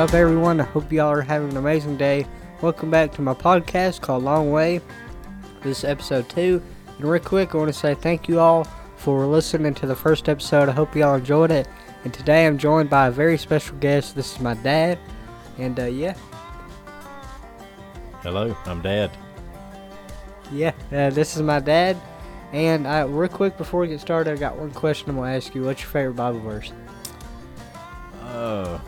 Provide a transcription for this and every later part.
up, everyone? I hope y'all are having an amazing day. Welcome back to my podcast called Long Way. This is episode two. And real quick, I want to say thank you all for listening to the first episode. I hope y'all enjoyed it. And today I'm joined by a very special guest. This is my dad. And uh, yeah, Hello, I'm Dad. yeah, uh, this is my dad. And uh, real quick before we get started, I got one question I'm going to ask you. What's your favorite Bible verse? Oh,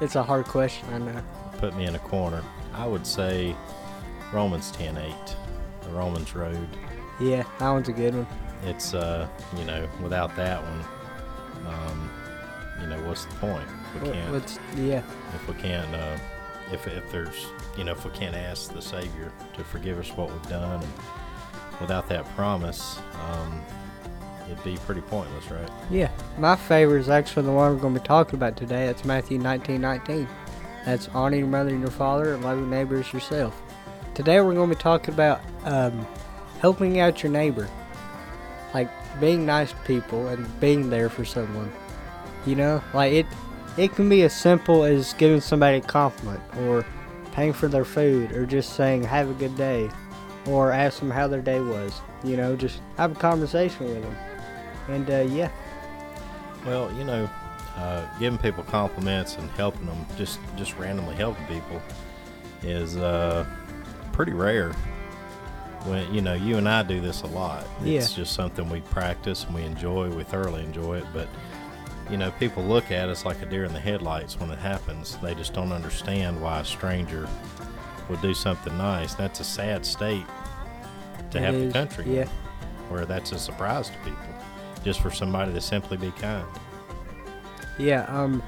It's a hard question, I know. put me in a corner. I would say Romans 10:8, the Romans Road. Yeah, that one's a good one. It's uh, you know, without that one, um, you know, what's the point? If we can't, What's, yeah, if we can't, uh, if if there's, you know, if we can't ask the Savior to forgive us what we've done, and without that promise, um, it'd be pretty pointless, right? Yeah, my favorite is actually the one we're going to be talking about today. That's Matthew 19 19. That's honoring your mother and your father and love your neighbor as yourself. Today we're going to be talking about um, helping out your neighbor. Like being nice to people and being there for someone. You know, like it, it can be as simple as giving somebody a compliment or paying for their food or just saying have a good day or ask them how their day was. You know, just have a conversation with them. And uh, yeah, Well, you know, uh, giving people compliments and helping them, just just randomly helping people, is uh, pretty rare. When you know, you and I do this a lot. It's Yeah. just something we practice and we enjoy. We thoroughly enjoy it. But you know, people look at us like a deer in the headlights when it happens. They just don't understand why a stranger would do something nice. That's a sad state to It have is, the country in, yeah. where that's a surprise to people, just for somebody to simply be kind. Yeah, um,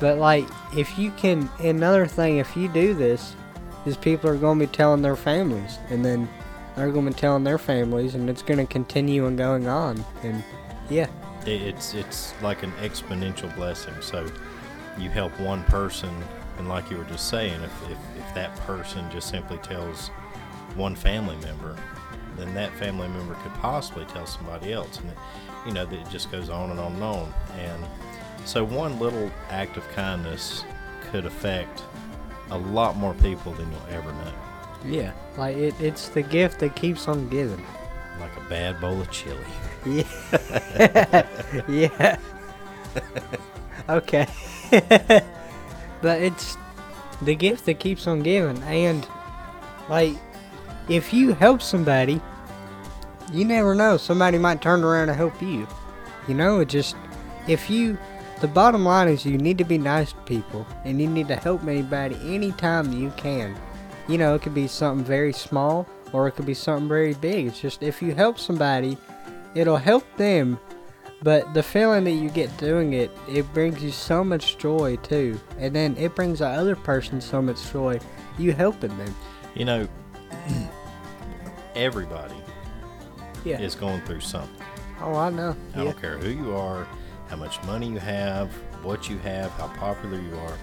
but like, if you can, another thing, if you do this, is people are going to be telling their families, and then they're going to be telling their families, and it's going to continue and going on, and yeah, it's it's like an exponential blessing. So you help one person, and like you were just saying, if, if, if that person just simply tells one family member, then that family member could possibly tell somebody else, and it, you know that it just goes on and on and on. And so one little act of kindness could affect a lot more people than you'll ever know. yeah, like it, it's the gift that keeps on giving. Like a bad bowl of chili. Yeah, yeah. okay, but it's the gift that keeps on giving, and like if you help somebody, you never know. Somebody might turn around and help you. You know, it just if you. The bottom line is you need to be nice to people, and you need to help anybody anytime you can. You know, it could be something very small, or it could be something very big. It's just if you help somebody, it'll help them but the feeling that you get doing it it brings you so much joy too and then it brings the other person so much joy you helping them You know, everybody yeah is going through something. oh i know I yeah don't care who you are, how much money you have, what you have, how popular you are,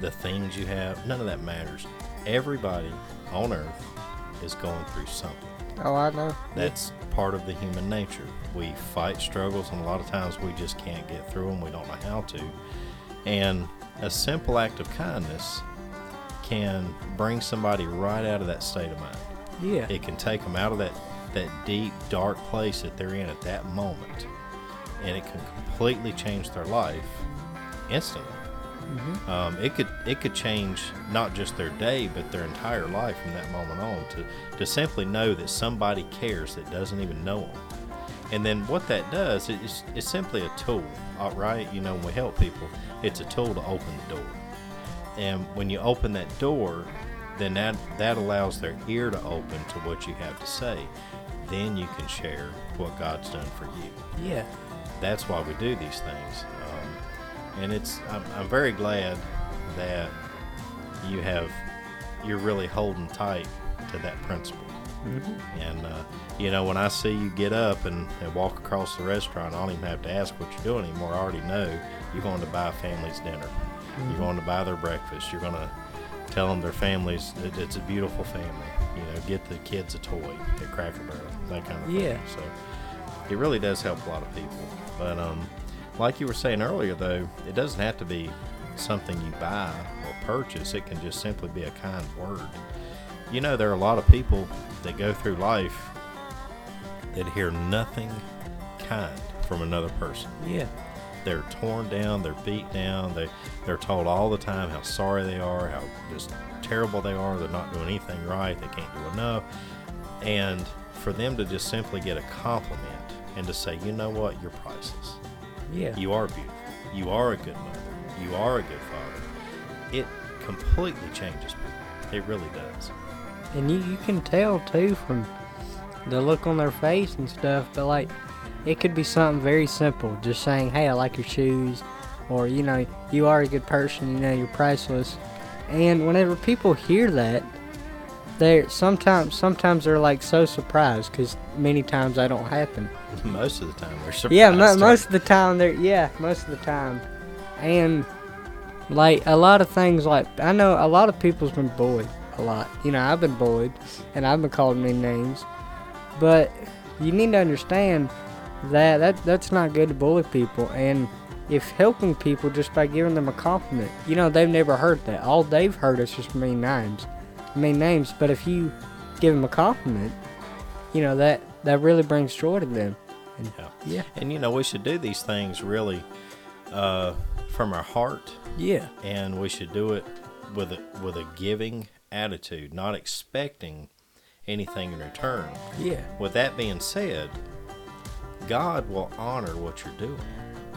the things you have, none of that matters. Everybody on earth is going through something. oh i know That's part of the human nature. We fight struggles, and a lot of times we just can't get through them. We don't know how to. And a simple act of kindness can bring somebody right out of that state of mind. Yeah It can take them out of that, that deep, dark place that they're in at that moment. And it can completely change their life instantly. Mhm. Um, it could it could change not just their day, but their entire life from that moment on. To to simply know that somebody cares that doesn't even know them, and then what that does is it's simply a tool, all right? You know, when we help people, it's a tool to open the door. And when you open that door, then that that allows their ear to open to what you have to say. Then you can share what God's done for you yeah that's why we do these things. Um, and it's I'm, I'm very glad that you have you're really holding tight to that principle. mm-hmm. And uh, you know, when I see you get up and, and walk across the restaurant, I don't even have to ask what you're doing anymore. I already know you're going to buy a family's dinner. You're going to buy their breakfast. You're going to tell them their families that it's a beautiful family. You know, get the kids a toy at Cracker Barrel, that kind of Yeah. thing. So it really does help a lot of people. But um, like you were saying earlier, though, it doesn't have to be something you buy or purchase. It can just simply be a kind word. You know, there are a lot of people that go through life that hear nothing kind from another person. Yeah. They're torn down, they're beat down, they, they're told all the time how sorry they are, how just terrible they are, they're not doing anything right, they can't do enough. And for them to just simply get a compliment and to say, you know what, you're priceless. Yeah. You are beautiful. You are a good mother. You are a good father. It completely changes people. It really does. And you, you can tell too from the look on their face and stuff, but like it could be something very simple, just saying, Hey, I like your shoes or, you know, you are a good person, you know, you're priceless. And whenever people hear that, they're sometimes sometimes they're like so surprised because many times that don't happen. Most of the time, they're surprised. Yeah, mo- most of the time they're yeah, most of the time, and like a lot of things like I know a lot of people's been bullied a lot. You know, I've been bullied and I've been called many names, but you need to understand that that that's not good to bully people and. If helping people just by giving them a compliment, you know, they've never heard that. All they've heard is just mean names, mean names. But if you give them a compliment, you know that that really brings joy to them. And Yeah. yeah, And you know, we should do these things really uh, from our heart, yeah, and we should do it with a with a giving attitude, not expecting anything in return. yeah. With that being said, God will honor what you're doing.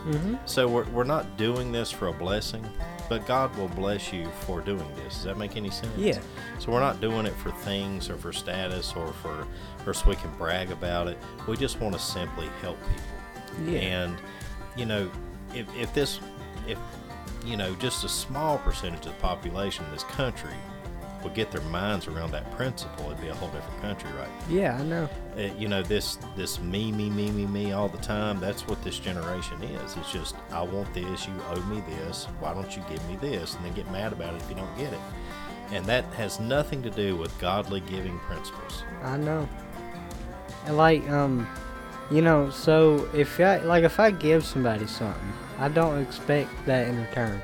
Mm-hmm. So we're, we're not doing this for a blessing, but God will bless you for doing this. Does that make any sense? Yeah. So we're not doing it for things or for status or for or so we can brag about it. We just want to simply help people. Yeah. And you know, if if this if you know just a small percentage of the population in this country would get their minds around that principle, it'd be a whole different country, right? Yeah, I know. uh, you know this this me me me me me all the time that's what this generation is it's just i want this you owe me this why don't you give me this and then get mad about it if you don't get it and that has nothing to do with godly giving principles I know. And like, um, you know, so if I like if I give somebody something, I don't expect that in return.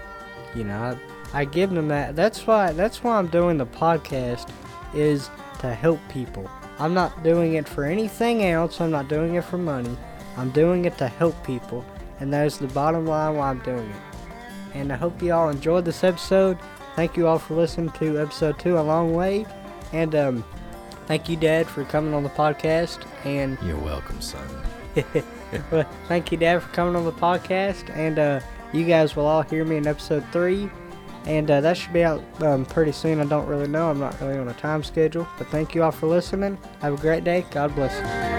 You know, I, I give them that. That's why. That's why I'm doing the podcast, is to help people. I'm not doing it for anything else. I'm not doing it for money. I'm doing it to help people, and that is the bottom line why I'm doing it. And I hope you all enjoyed this episode. Thank you all for listening to episode two, a long way, and um, thank you, Dad, for coming on the podcast. And you're welcome son well, thank you, Dad, for coming on the podcast. And uh, you guys will all hear me in episode three. And uh, that should be out um, pretty soon. I don't really know. I'm not really on a time schedule. But thank you all for listening. Have a great day. God bless you.